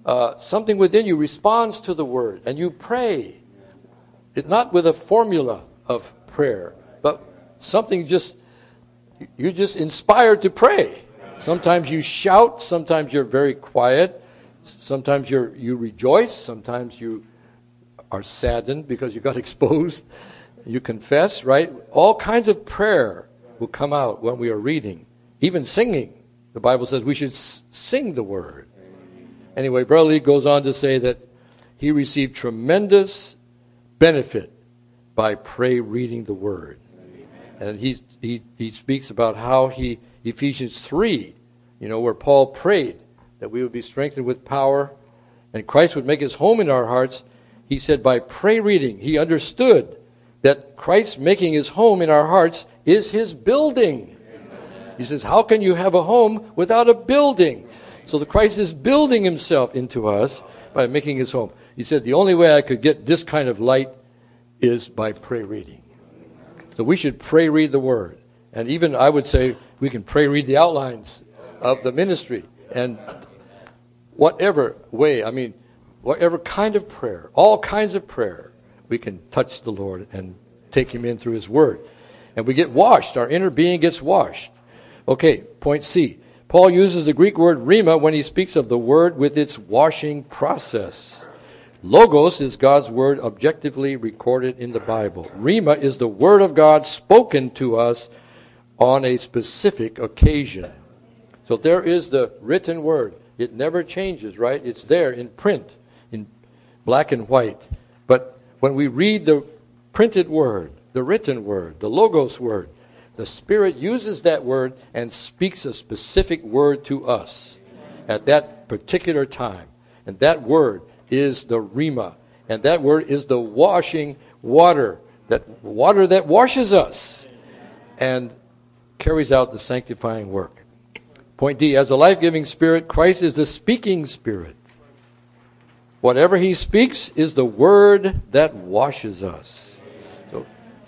uh, something within you responds to the Word, and you pray it, not with a formula of prayer, but something just, you're just inspired to pray. Sometimes you shout, sometimes you're very quiet, sometimes you you rejoice, sometimes you are saddened because you got <laughs> exposed. You confess, right? All kinds of prayer will come out when we are reading, even singing. The Bible says we should sing the word. Anyway, Brother Lee goes on to say that he received tremendous benefit by pray reading the word. And he, he, he speaks about how he, Ephesians 3, you know, where Paul prayed that we would be strengthened with power and Christ would make his home in our hearts. He said by pray reading, he understood that Christ making his home in our hearts is his building. He says, How can you have a home without a building? So the Christ is building himself into us by making his home. He said, The only way I could get this kind of light is by pray reading. So we should pray read the word. And even I would say we can pray read the outlines of the ministry. And whatever way, I mean, whatever kind of prayer, all kinds of prayer, we can touch the Lord and take Him in through His Word. And we get washed. Our inner being gets washed. Okay, point C. Paul uses the Greek word rhema when he speaks of the Word with its washing process. Logos is God's Word objectively recorded in the Bible. Rhema is the Word of God spoken to us on a specific occasion. So there is the written Word. It never changes, right? It's there in print, in black and white. But when we read the printed Word, the written word, the Logos word. The Spirit uses that word and speaks a specific word to us at that particular time. And that word is the Rhema. And that word is the washing water, that water that washes us and carries out the sanctifying work. Point D, as a life giving spirit, Christ is the speaking spirit. Whatever he speaks is the word that washes us.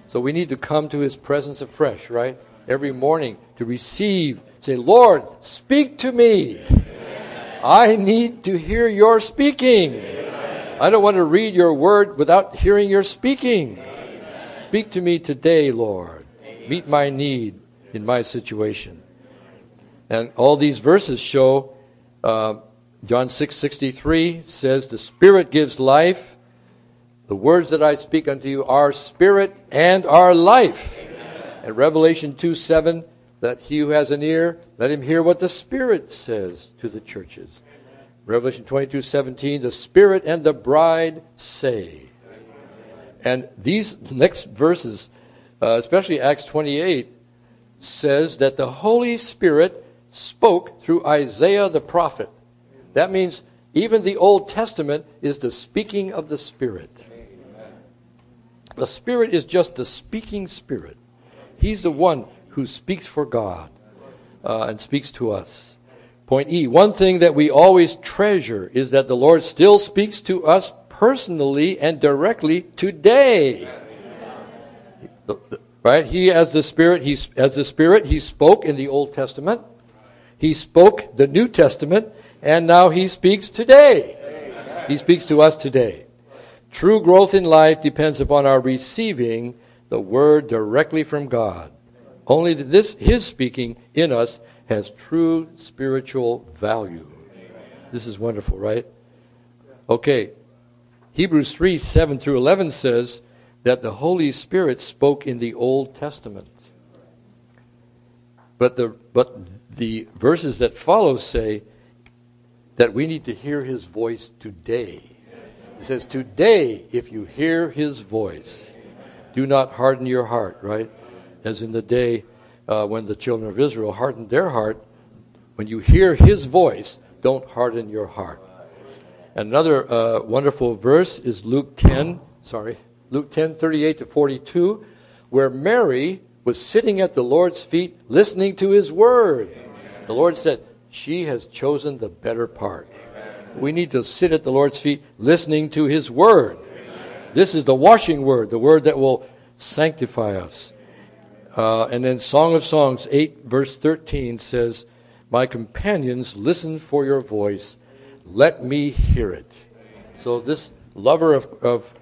So we need to come to his presence afresh, right? Every morning to receive, say, Lord, speak to me. I need to hear your speaking. I don't want to read your word without hearing your speaking. Speak to me today, Lord. Meet my need in my situation. And all these verses show uh, John six sixty three says, The Spirit gives life, the words that I speak unto you are spirit and are life. Amen. And Revelation 2 7, that he who has an ear, let him hear what the Spirit says to the churches. Amen. Revelation 22 17, the Spirit and the bride say. And these next verses, uh, especially Acts 28, says that the Holy Spirit spoke through Isaiah the prophet. That means even the Old Testament is the speaking of the Spirit. The Spirit is just the speaking Spirit. He's the one who speaks for God uh, and speaks to us. Point E one thing that we always treasure is that the Lord still speaks to us personally and directly today. Right? He as the Spirit, he, as the Spirit, he spoke in the Old Testament. He spoke the New Testament, and now he speaks today. He speaks to us today. True growth in life depends upon our receiving the word directly from God. Only this, his speaking in us has true spiritual value. This is wonderful, right? Okay. Hebrews 3 7 through 11 says that the Holy Spirit spoke in the Old Testament. But the, but the verses that follow say that we need to hear his voice today. It says, Today, if you hear his voice, do not harden your heart, right? As in the day uh, when the children of Israel hardened their heart. When you hear his voice, don't harden your heart. Another uh, wonderful verse is Luke 10, sorry, Luke 10, 38 to 42, where Mary was sitting at the Lord's feet listening to his word. The Lord said, She has chosen the better part we need to sit at the Lord's feet listening to His Word. This is the washing Word, the Word that will sanctify us. Uh, and then Song of Songs 8, verse 13 says, My companions, listen for your voice. Let me hear it. So this lover of, of,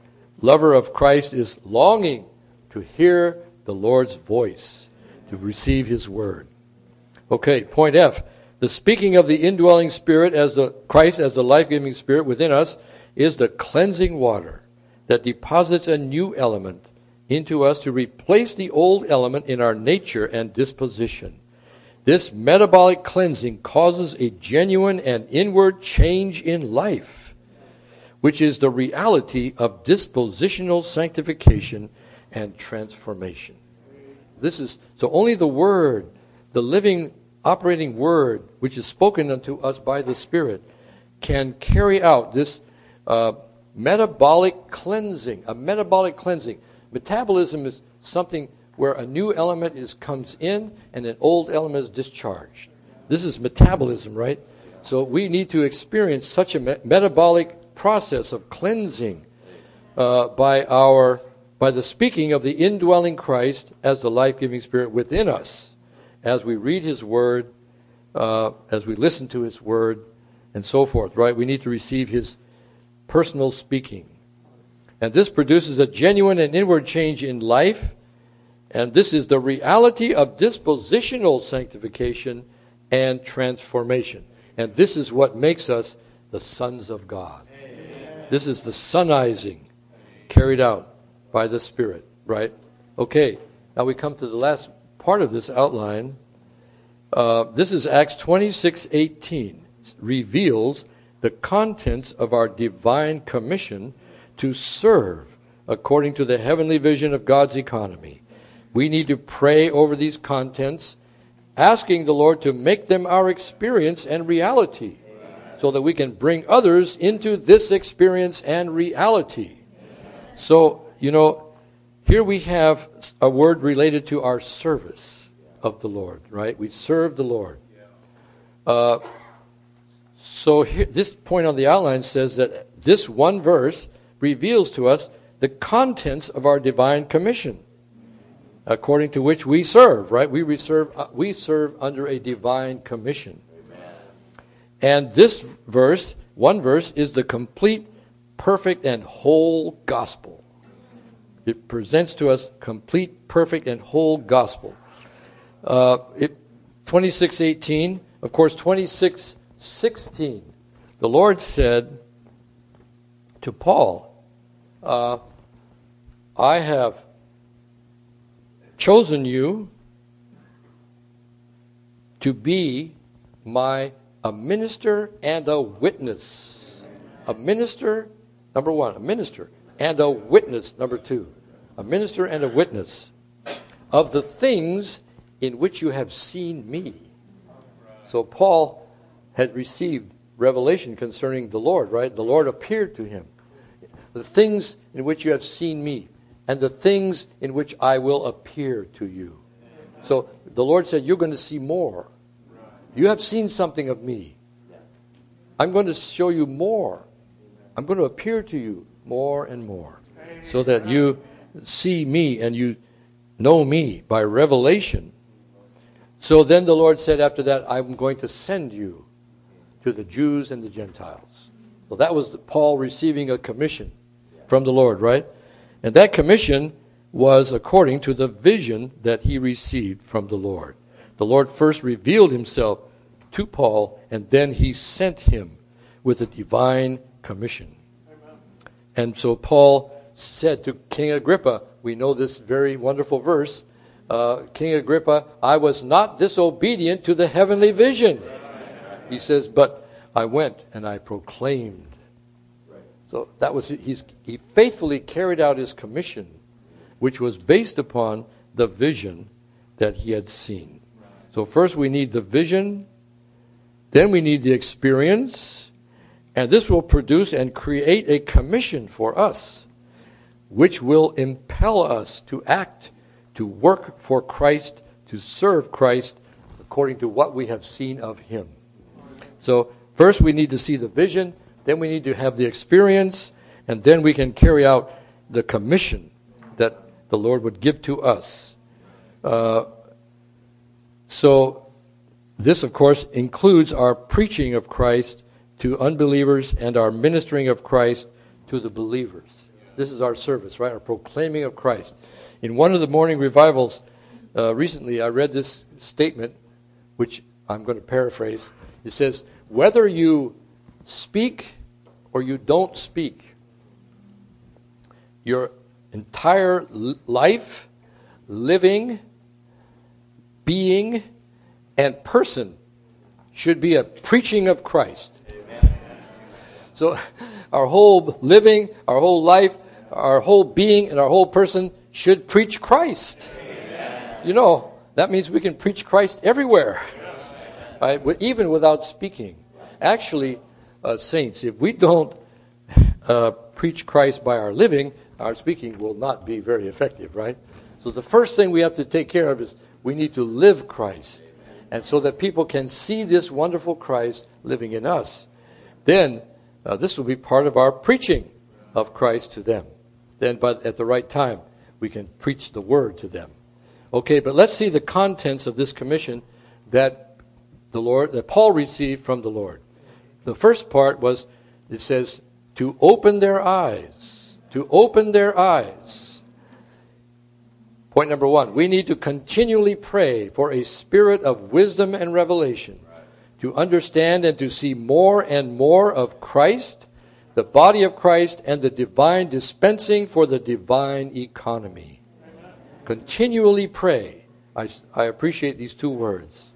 lover of Christ is longing to hear the Lord's voice, to receive His Word. Okay, point F. The speaking of the indwelling spirit as the Christ as the life-giving spirit within us is the cleansing water that deposits a new element into us to replace the old element in our nature and disposition. This metabolic cleansing causes a genuine and inward change in life, which is the reality of dispositional sanctification and transformation. This is so only the word, the living operating word, which is spoken unto us by the Spirit, can carry out this uh, metabolic cleansing. A metabolic cleansing. Metabolism is something where a new element is comes in and an old element is discharged. This is metabolism, right? So we need to experience such a me- metabolic process of cleansing uh, by our by the speaking of the indwelling Christ as the life-giving Spirit within us as we read His Word, uh, as we listen to His Word, and so forth, right? We need to receive his personal speaking. And this produces a genuine and inward change in life. And this is the reality of dispositional sanctification and transformation. And this is what makes us the sons of God. Amen. This is the sonizing carried out by the Spirit, right? Okay, now we come to the last part of this outline. Uh, this is Acts 26 18. Reveals the contents of our divine commission to serve according to the heavenly vision of God's economy. We need to pray over these contents, asking the Lord to make them our experience and reality so that we can bring others into this experience and reality. So, you know, here we have a word related to our service of the Lord, right? We serve the Lord. Uh, so here, this point on the outline says that this one verse reveals to us the contents of our divine commission, according to which we serve, right? We serve, uh, we serve under a divine commission. And this verse, one verse, is the complete, perfect, and whole gospel. It presents to us complete, perfect, and whole gospel. Uh, it, 2618, of course, 2616. The Lord said to Paul, uh, I have chosen you to be my a minister and a witness. A minister, number one, a minister and a witness, number two. A minister and a witness of the things in which you have seen me. So Paul had received revelation concerning the Lord, right? The Lord appeared to him. The things in which you have seen me, and the things in which I will appear to you. So the Lord said, You're going to see more. You have seen something of me. I'm going to show you more. I'm going to appear to you more and more so that you see me and you know me by revelation. So then the Lord said after that, I'm going to send you to the Jews and the Gentiles. Well, that was Paul receiving a commission from the Lord, right? And that commission was according to the vision that he received from the Lord. The Lord first revealed himself to Paul, and then he sent him with a divine commission. And so Paul said to King Agrippa, we know this very wonderful verse uh, King Agrippa, I was not disobedient to the heavenly vision. He says, but I went and I proclaimed. So that was he's, he faithfully carried out his commission, which was based upon the vision that he had seen. So first we need the vision then we need the experience, and this will produce and create a commission for us, which will impel us to act, to work for Christ, to serve Christ according to what we have seen of Him. So, first we need to see the vision, then we need to have the experience, and then we can carry out the commission that the Lord would give to us. Uh, so, this, of course, includes our preaching of Christ to unbelievers and our ministering of Christ to the believers. This is our service, right? Our proclaiming of Christ. In one of the morning revivals uh, recently, I read this statement, which I'm going to paraphrase. It says, Whether you speak or you don't speak, your entire life, living, being, and person should be a preaching of Christ. Amen. So <laughs> our whole living, our whole life, our whole being, and our whole person should preach Christ. Amen. You know, that means we can preach Christ everywhere, <laughs> right? even without speaking. Actually, uh, saints, if we don't uh, preach Christ by our living, our speaking will not be very effective, right? So the first thing we have to take care of is we need to live Christ and so that people can see this wonderful Christ living in us. Then uh, this will be part of our preaching of Christ to them. Then, but at the right time, we can preach the word to them. Okay, but let's see the contents of this commission that the Lord, that Paul received from the Lord. the first part was, it says, to open their eyes. To open their eyes. Point number one, we need to continually pray for a spirit of wisdom and revelation to understand and to see more and more of Christ, the body of Christ, and the divine dispensing for the divine economy. Continually pray. I, I appreciate these two words.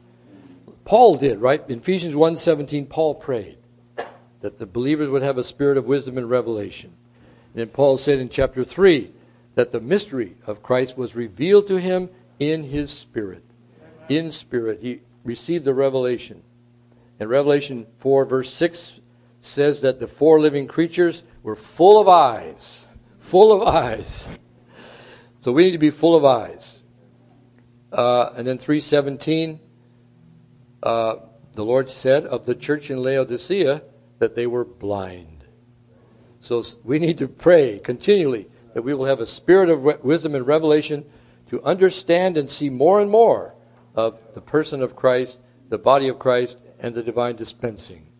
Paul did, right? In Ephesians 1.17, Paul prayed that the believers would have a spirit of wisdom and revelation. And Paul said in chapter 3 that the mystery of Christ was revealed to him in his spirit. In spirit. He received the revelation. And Revelation 4, verse 6 says that the four living creatures were full of eyes. Full of eyes. So we need to be full of eyes. Uh, and then 317, uh, the Lord said of the church in Laodicea that they were blind. So we need to pray continually that we will have a spirit of wisdom and revelation to understand and see more and more of the person of Christ, the body of Christ, and the divine dispensing.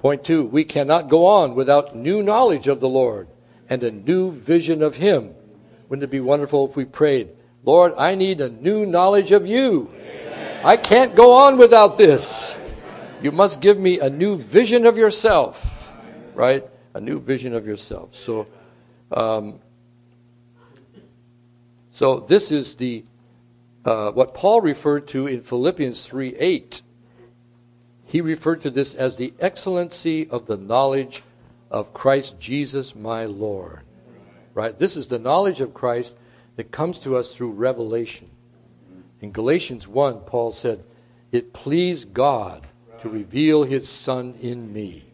Point two, we cannot go on without new knowledge of the Lord and a new vision of Him. Wouldn't it be wonderful if we prayed, Lord, I need a new knowledge of you. Amen. I can't go on without this. You must give me a new vision of yourself, right? A new vision of yourself. So, um, so this is the uh, what Paul referred to in Philippians three eight he referred to this as the excellency of the knowledge of Christ Jesus my Lord. Right? This is the knowledge of Christ that comes to us through revelation. In Galatians 1, Paul said, It pleased God to reveal his Son in me.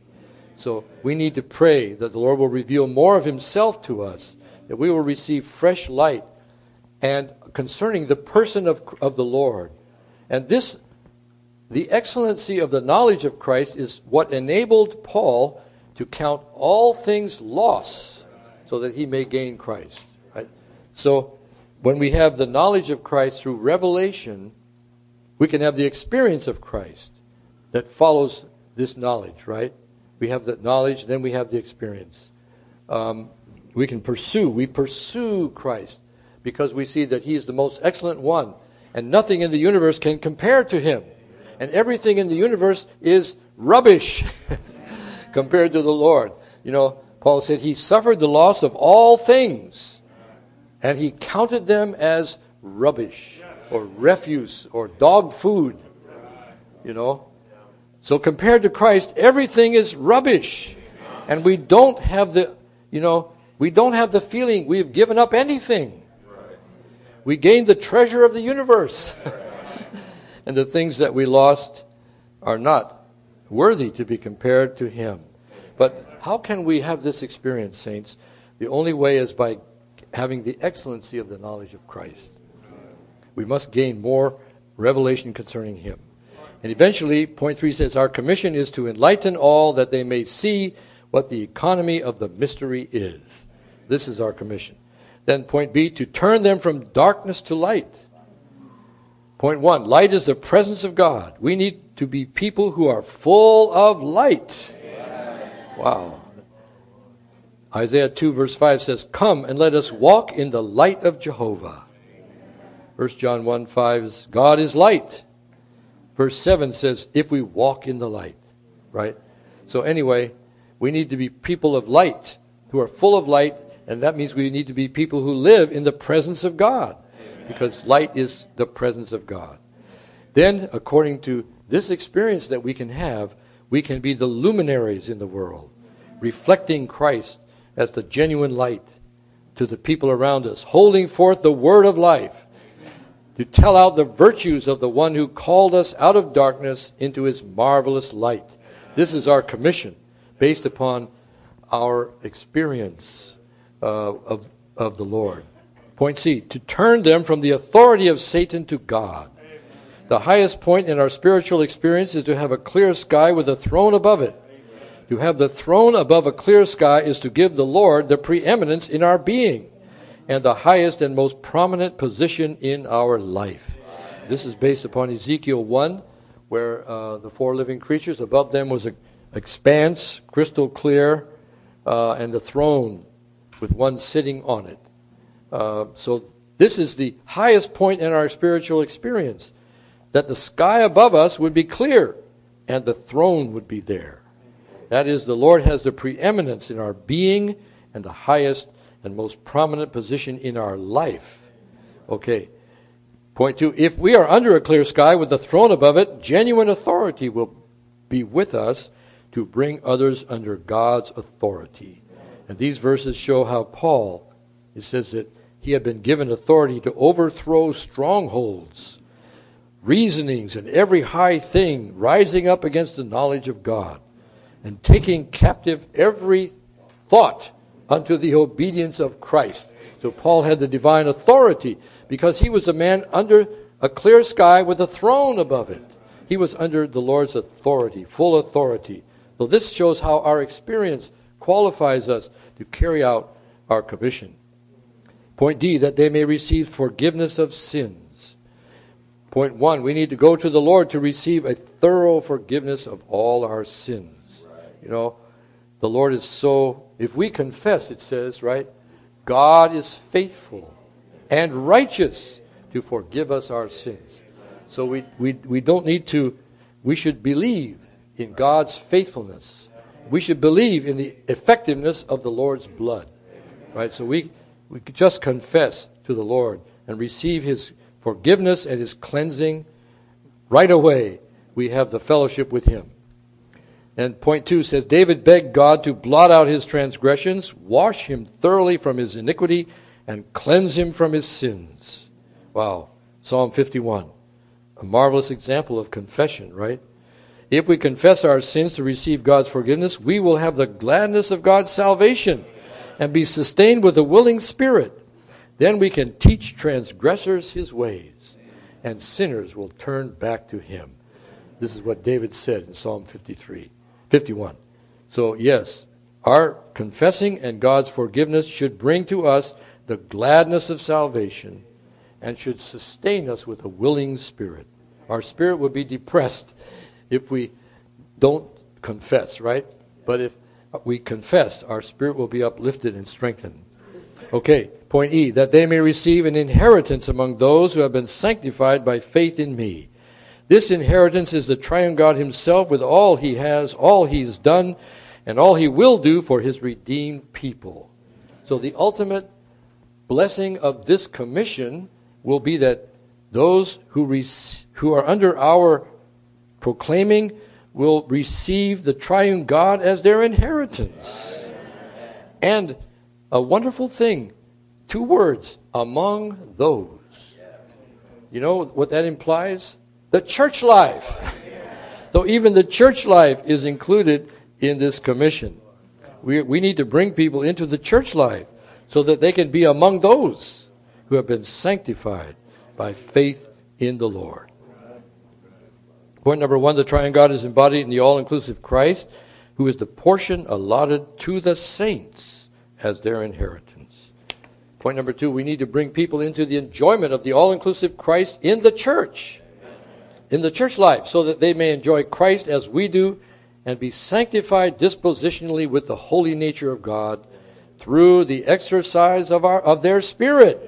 So we need to pray that the Lord will reveal more of himself to us, that we will receive fresh light and concerning the person of, of the Lord. And this the excellency of the knowledge of Christ is what enabled Paul to count all things loss so that he may gain Christ. Right? So when we have the knowledge of Christ through revelation, we can have the experience of Christ that follows this knowledge, right? We have the knowledge, then we have the experience. Um, we can pursue. We pursue Christ because we see that He is the most excellent one, and nothing in the universe can compare to Him and everything in the universe is rubbish <laughs> compared to the Lord. You know, Paul said he suffered the loss of all things, and he counted them as rubbish or refuse or dog food. You know? So compared to Christ, everything is rubbish. And we don't have the, you know, we don't have the feeling we've given up anything. We gained the treasure of the universe. <laughs> and the things that we lost are not worthy to be compared to Him. But how can we have this experience, saints? The only way is by having the excellency of the knowledge of Christ. We must gain more revelation concerning Him. And eventually, point three says, Our commission is to enlighten all that they may see what the economy of the mystery is. This is our commission. Then, point B, to turn them from darkness to light Point one light is the presence of God. We need to be people who are full of light. Wow. Isaiah 2, verse 5 says, Come and let us walk in the light of Jehovah. 1 John 1 5 is, God is light. Verse 7 says, If we walk in the light. Right? So, anyway, we need to be people of light, who are full of light, and that means we need to be people who live in the presence of God because light is the presence of God. Then, according to this experience that we can have, we can be the luminaries in the world, reflecting Christ as the genuine light to the people around us, holding forth the word of life to tell out the virtues of the one who called us out of darkness into his marvelous light. This is our commission based upon our experience uh, of, of the Lord. Point C, to turn them from the authority of Satan to God. The highest point in our spiritual experience is to have a clear sky with a throne above it. To have the throne above a clear sky is to give the Lord the preeminence in our being and the highest and most prominent position in our life. This is based upon Ezekiel 1, where uh, the four living creatures, above them was an expanse, crystal clear, uh, and the throne with one sitting on it. Uh, so this is the highest point in our spiritual experience that the sky above us would be clear and the throne would be there. That is, the Lord has the preeminence in our being and the highest and most prominent position in our life. Okay. Point two if we are under a clear sky with the throne above it, genuine authority will be with us to bring others under God's authority. And these verses show how Paul, it says that he had been given authority to overthrow strongholds, reasonings, and every high thing rising up against the knowledge of God, and taking captive every thought unto the obedience of Christ. So Paul had the divine authority because he was a man under a clear sky with a throne above it. He was under the Lord's authority, full authority. So this shows how our experience qualifies us to carry out our commission. Point D, that they may receive forgiveness of sins. Point one, we need to go to the Lord to receive a thorough forgiveness of all our sins. You know, the Lord is so, if we confess, it says, right, God is faithful and righteous to forgive us our sins. So we, we, we don't need to, we should believe in God's faithfulness. We should believe in the effectiveness of the Lord's blood. Right? So we, we just confess to the Lord and receive His forgiveness and His cleansing right away. We have the fellowship with Him. And point two says David begged God to blot out his transgressions, wash him thoroughly from his iniquity, and cleanse him from his sins. Wow. Psalm 51. A marvelous example of confession, right? If we confess our sins to receive God's forgiveness, we will have the gladness of God's salvation and be sustained with a willing spirit. Then we can teach transgressors his ways, and sinners will turn back to him. This is what David said in Psalm 53, 51. So, yes, our confessing and God's forgiveness should bring to us the gladness of salvation and should sustain us with a willing spirit. Our spirit would be depressed if we don't confess, right? But if we confess, our spirit will be uplifted and strengthened. Okay, point E, that they may receive an inheritance among those who have been sanctified by faith in me. This inheritance is the triune God himself with all he has, all he's done, and all he will do for his redeemed people. So the ultimate blessing of this commission will be that those who, rec- who are under our proclaiming will receive the triune God as their inheritance. And a wonderful thing, two words, among those. You know what that implies? The church life. So even the church life is included in this commission. We, we need to bring people into the church life so that they can be among those who have been sanctified by faith in the Lord. Point number one the triune God is embodied in the all inclusive Christ, who is the portion allotted to the saints as their inheritance. Point number two we need to bring people into the enjoyment of the all inclusive Christ in the church, in the church life, so that they may enjoy Christ as we do and be sanctified dispositionally with the holy nature of God through the exercise of, our, of their spirit.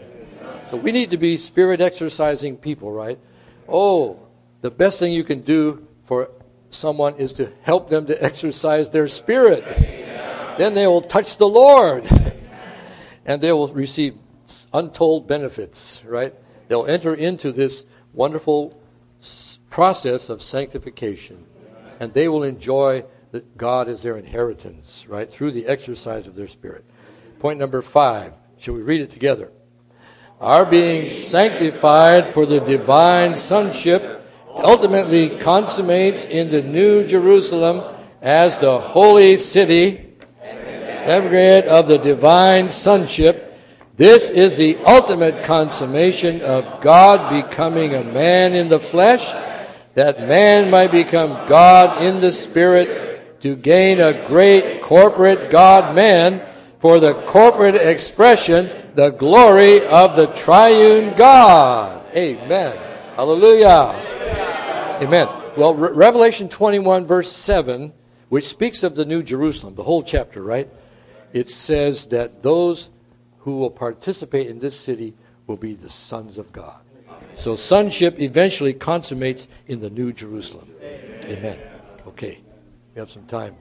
So we need to be spirit exercising people, right? Oh, the best thing you can do for someone is to help them to exercise their spirit. Then they will touch the Lord <laughs> and they will receive untold benefits, right? They'll enter into this wonderful process of sanctification and they will enjoy that God is their inheritance, right? Through the exercise of their spirit. Point number five. Shall we read it together? Our being sanctified for the divine sonship ultimately consummates in the New Jerusalem as the holy city, congregate of the divine sonship. This is the ultimate consummation of God becoming a man in the flesh, that man might become God in the spirit to gain a great corporate God man for the corporate expression, the glory of the triune God. Amen. Hallelujah. Amen. Well, Re- Revelation 21, verse 7, which speaks of the New Jerusalem, the whole chapter, right? It says that those who will participate in this city will be the sons of God. So sonship eventually consummates in the New Jerusalem. Amen. Okay. We have some time.